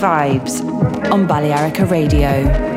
Vibes on Balearica Radio.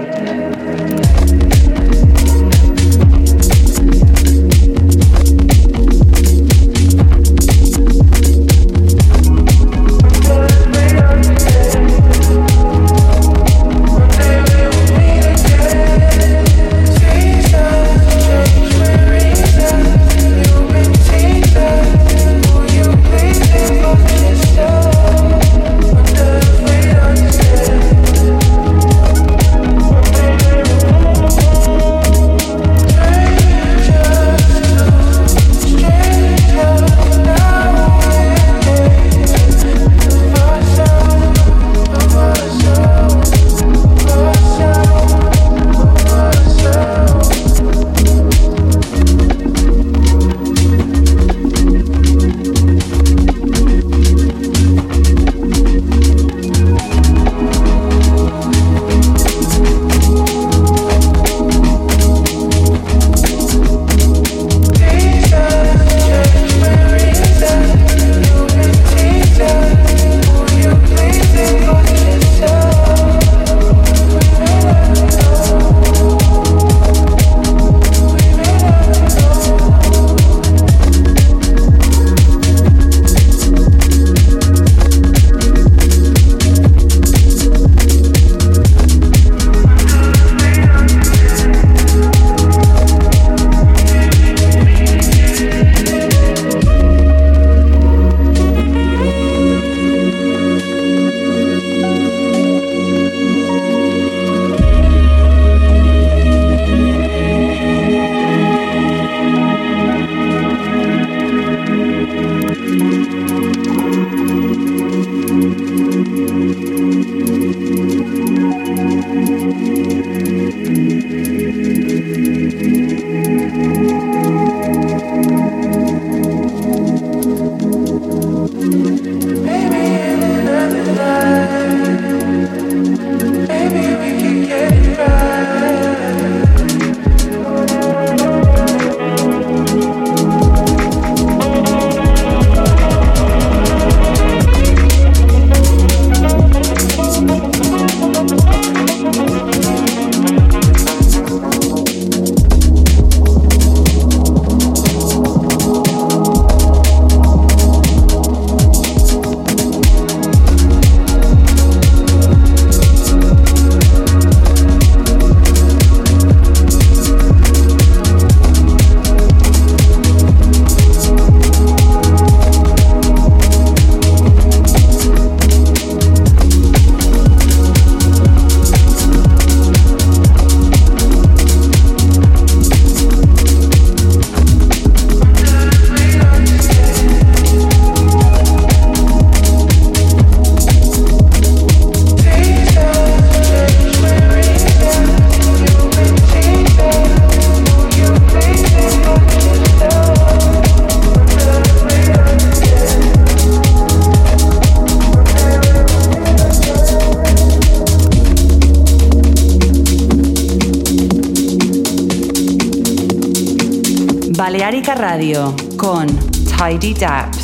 Radio con Tidy Daps.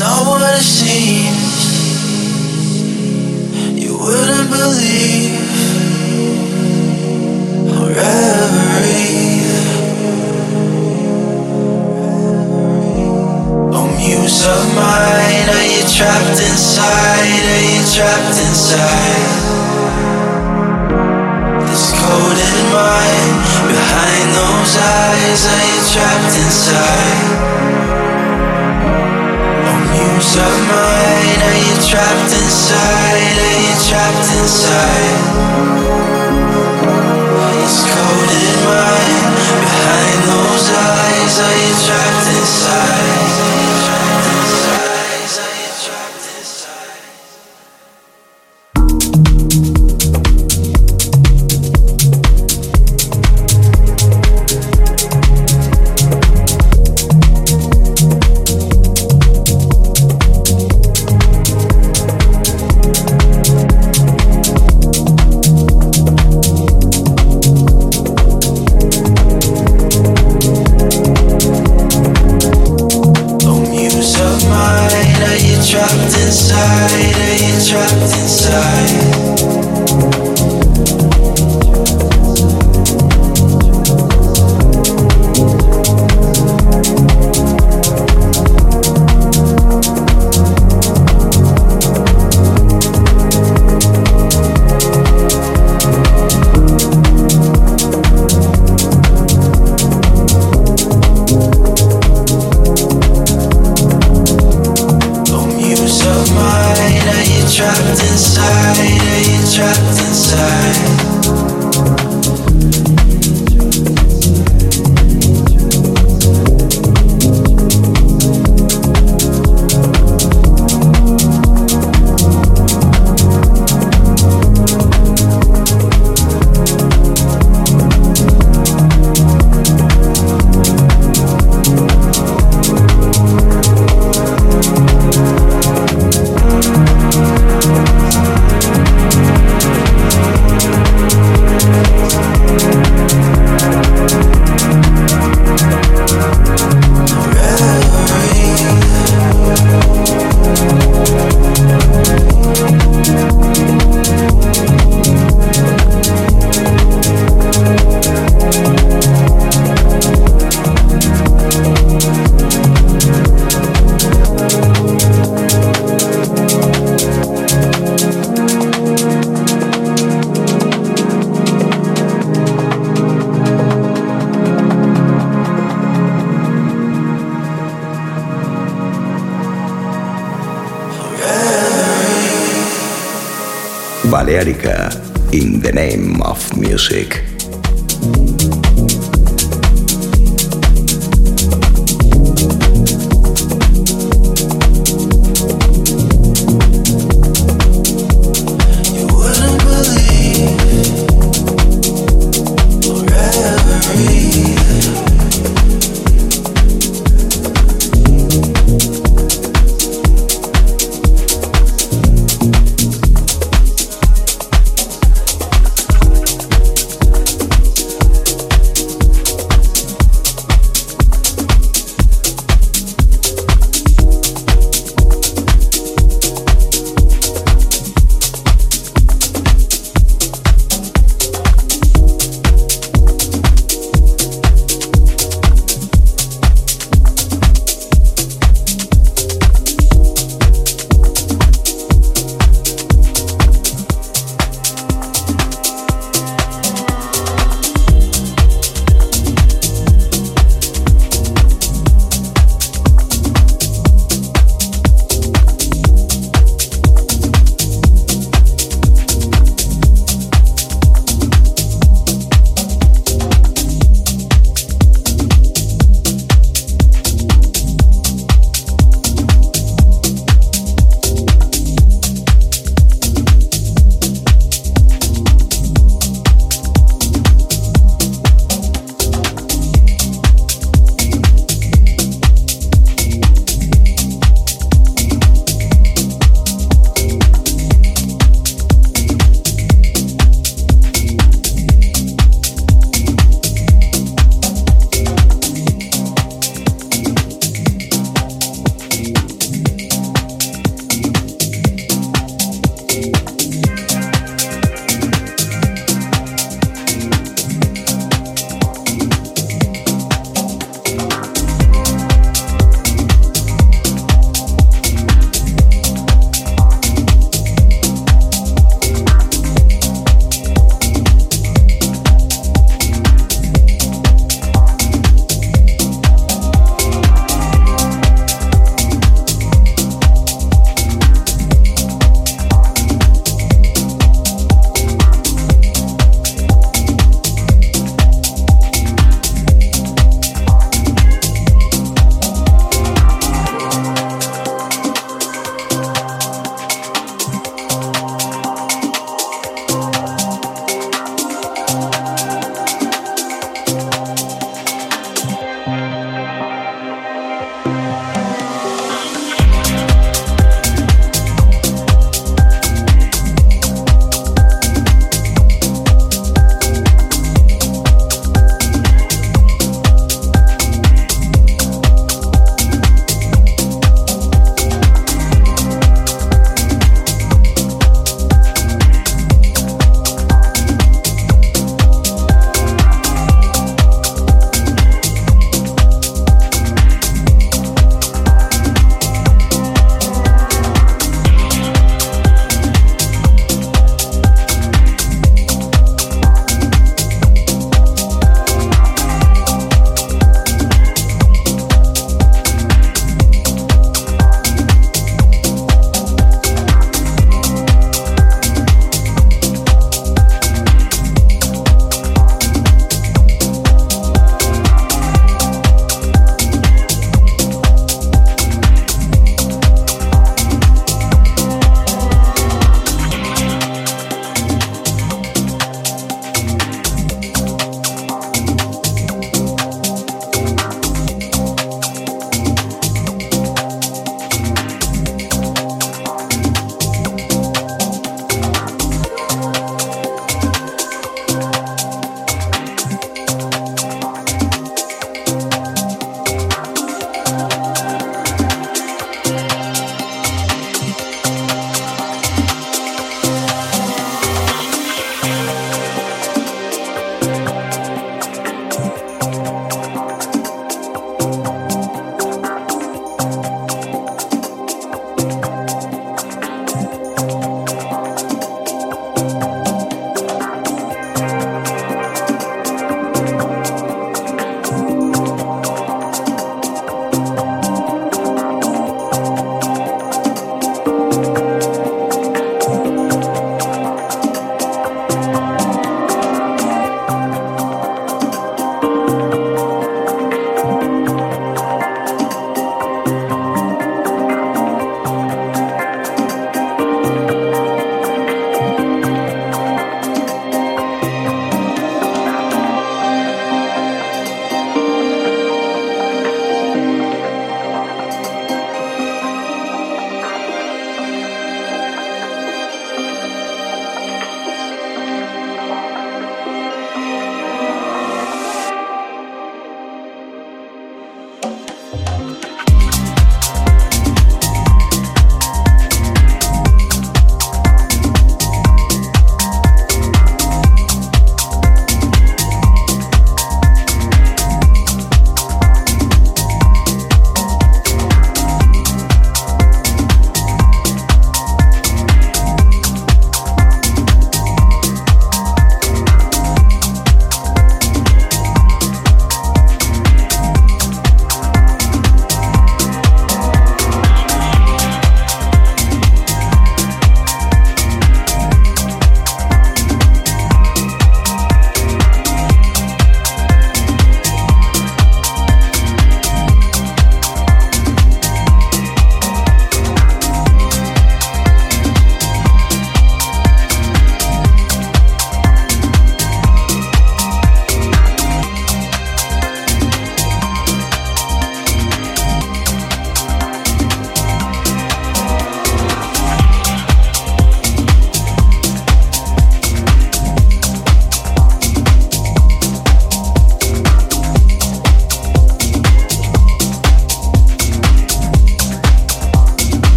not what it seems. You wouldn't believe or Oh, muse of mine, are you trapped inside? Are you trapped inside? This coded mind behind those eyes, are you trapped inside? dreams of mine Are you trapped inside? Are you trapped inside? It's cold in mine Behind those eyes Are you trapped in the name of music.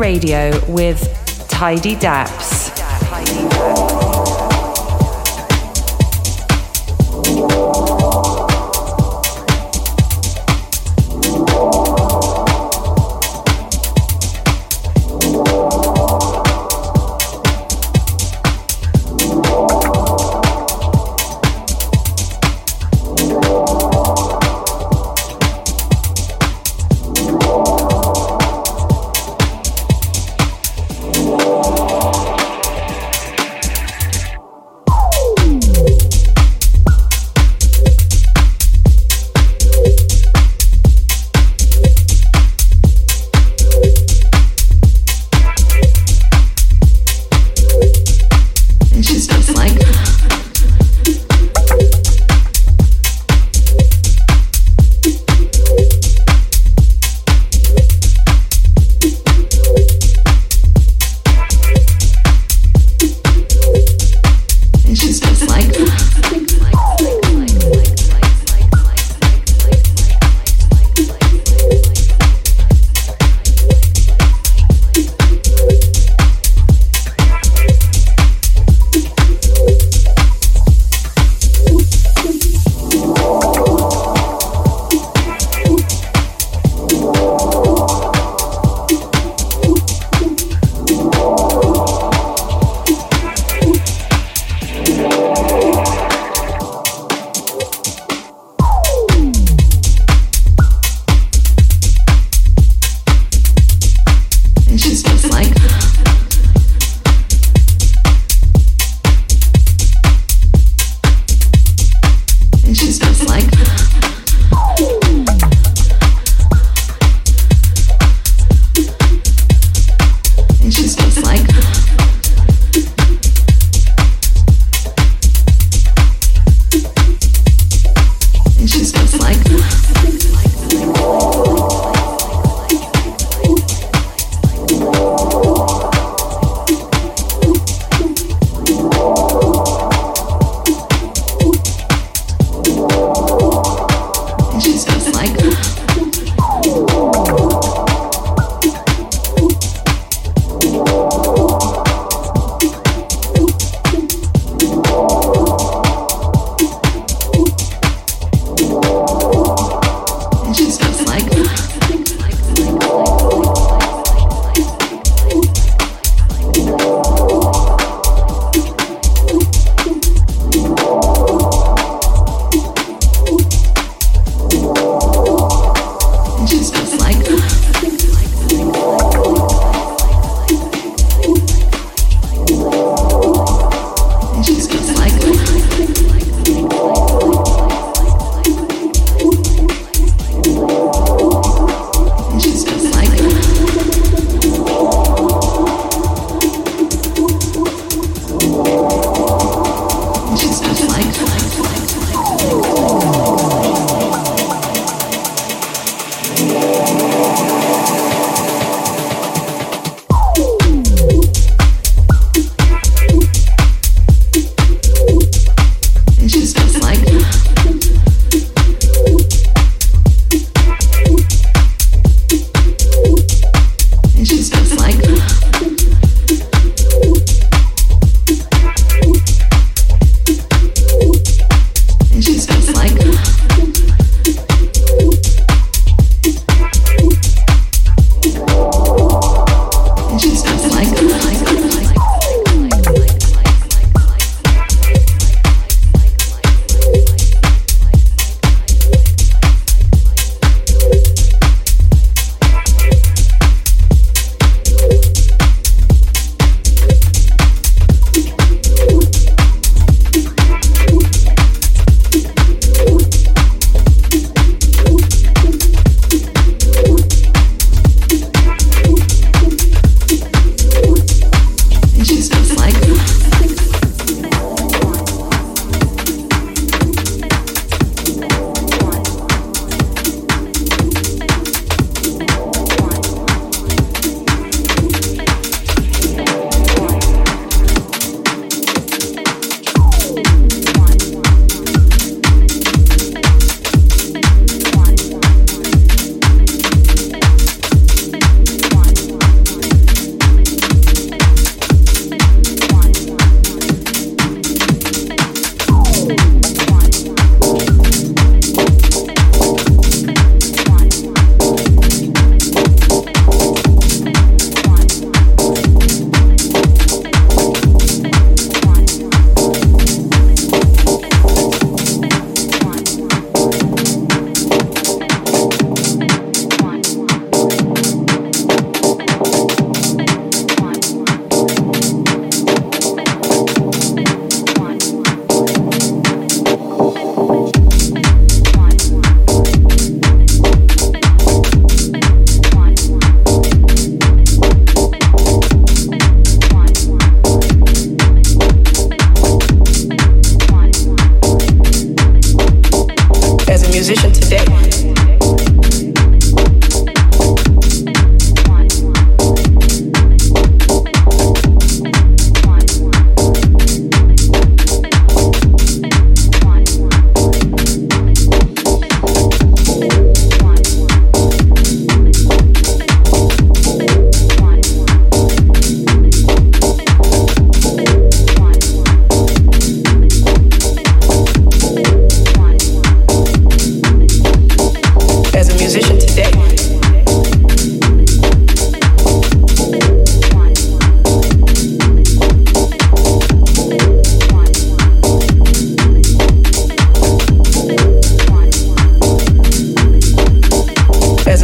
Radio with Tidy Daps.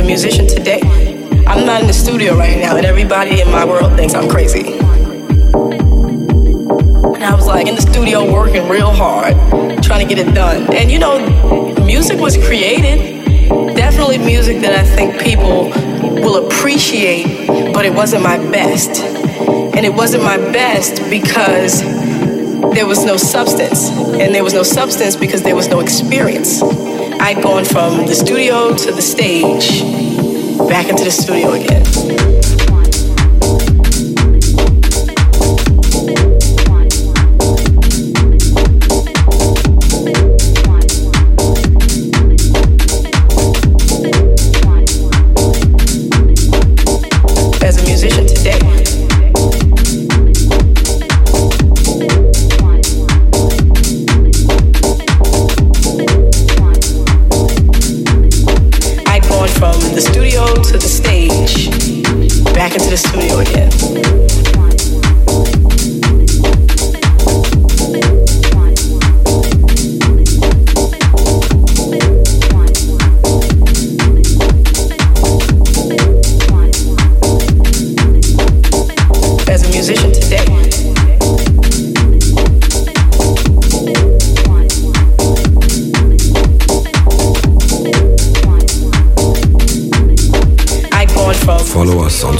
Musician today. I'm not in the studio right now, and everybody in my world thinks I'm crazy. And I was like in the studio working real hard, trying to get it done. And you know, music was created. Definitely music that I think people will appreciate, but it wasn't my best. And it wasn't my best because there was no substance. And there was no substance because there was no experience. I'd gone from the studio to the stage, back into the studio again.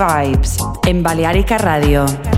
Vibes en Balearica Radio.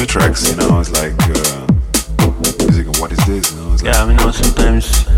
new tracks, you know, it's like uh, music and what is this, you know? Like, yeah, I mean, you know, sometimes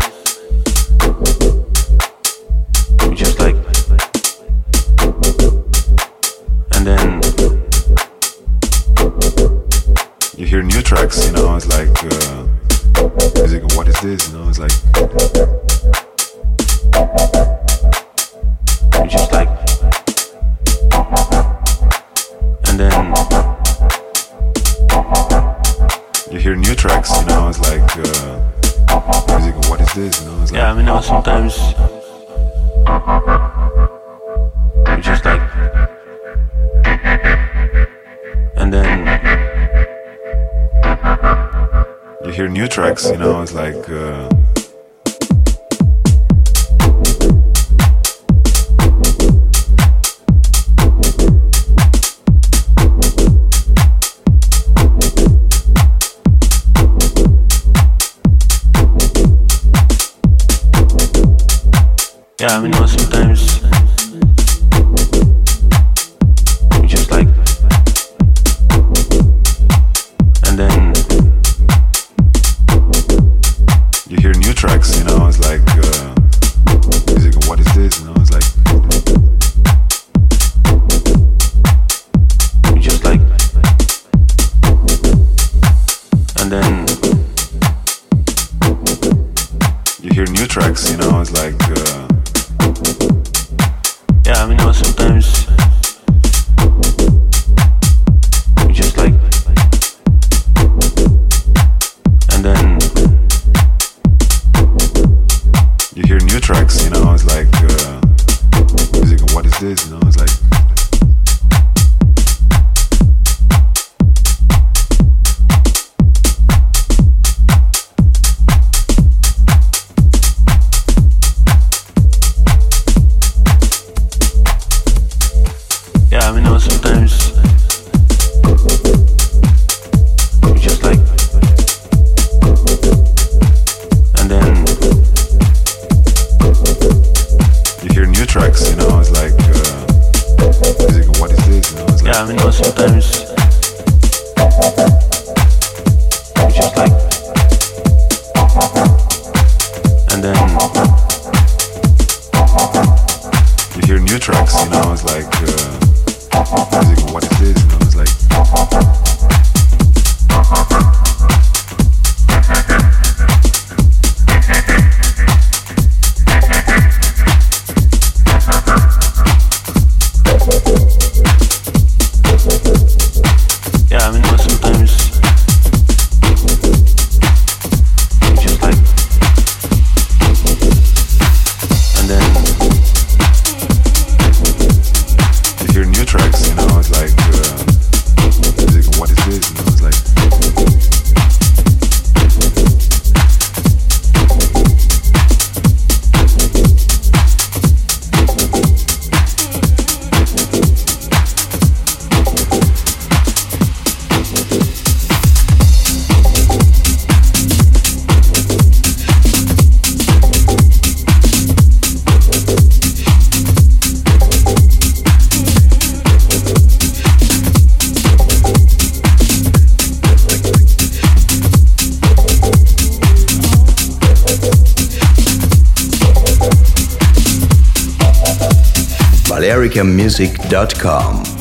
tracks, you know. balearicamusic.com.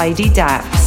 Heidi Dapp.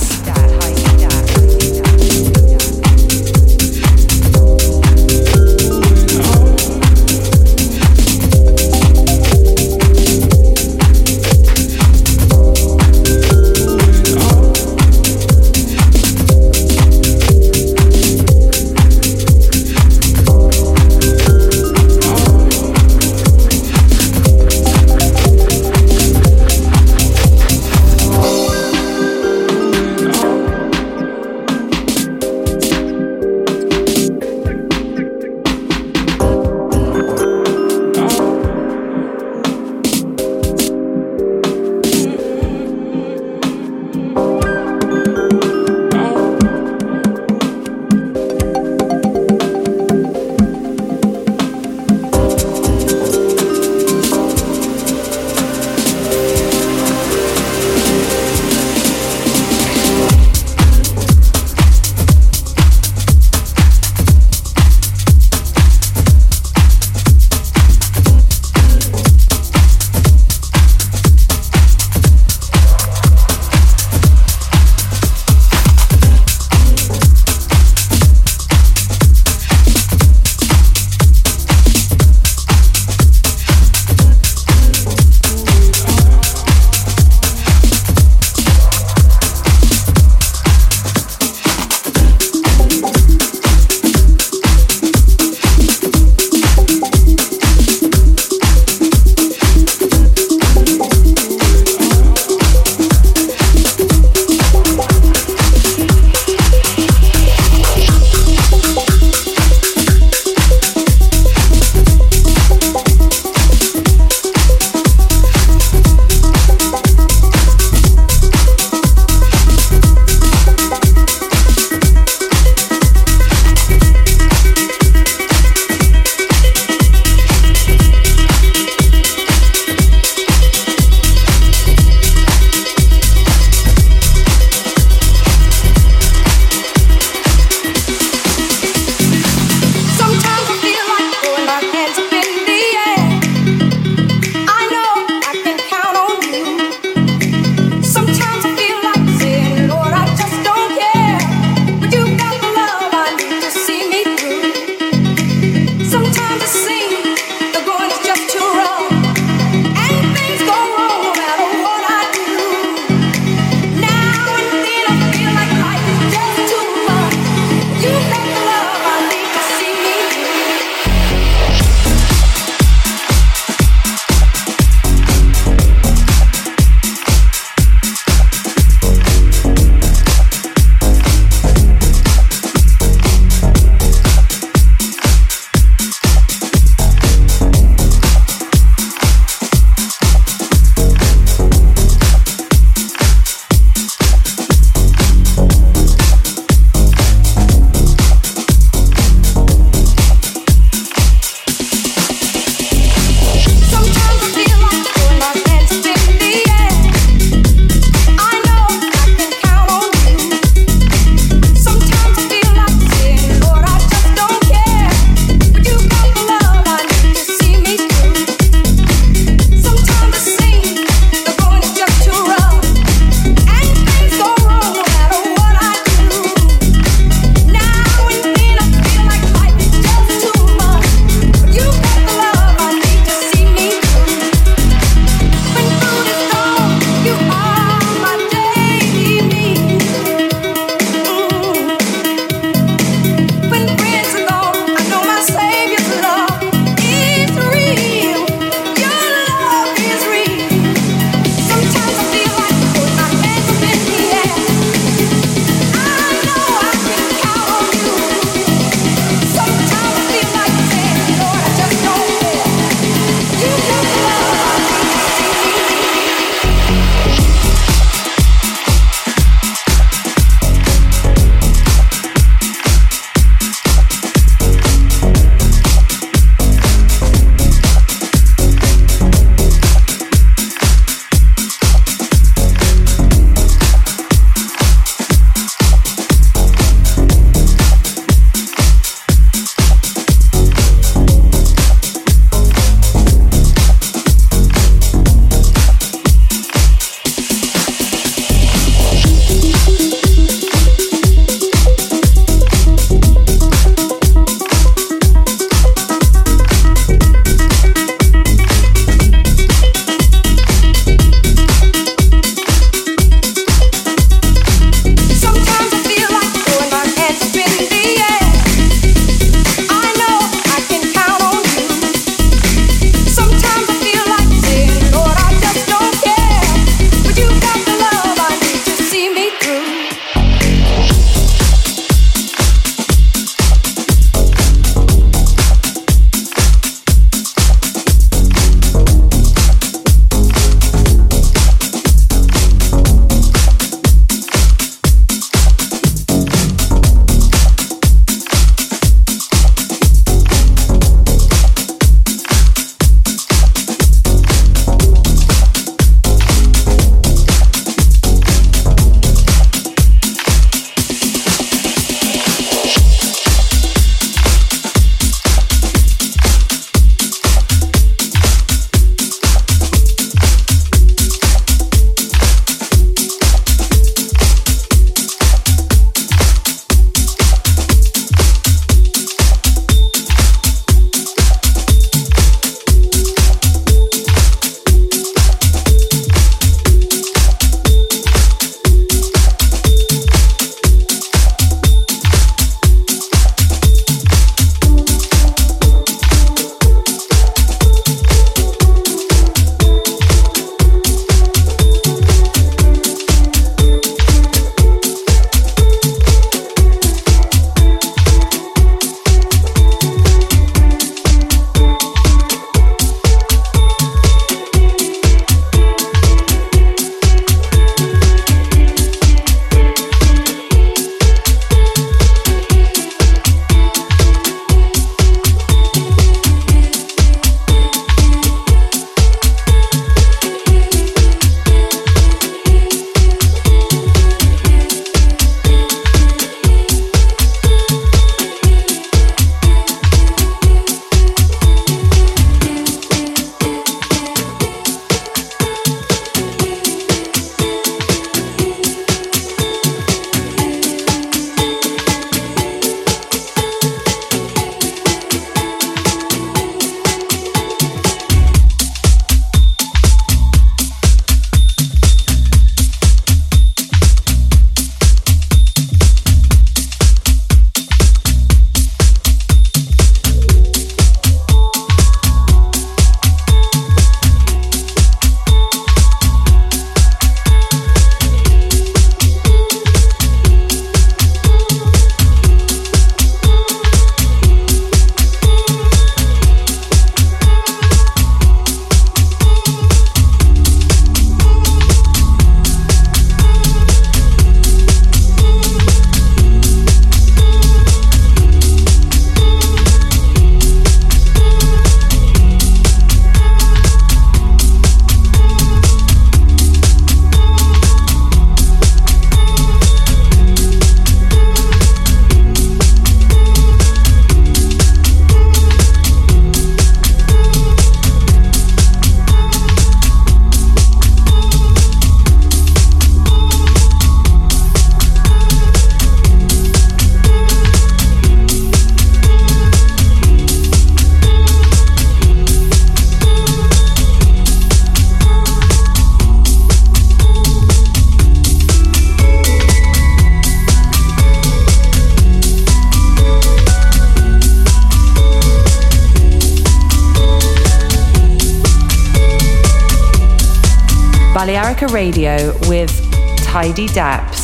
Balearica Radio with Tidy Daps.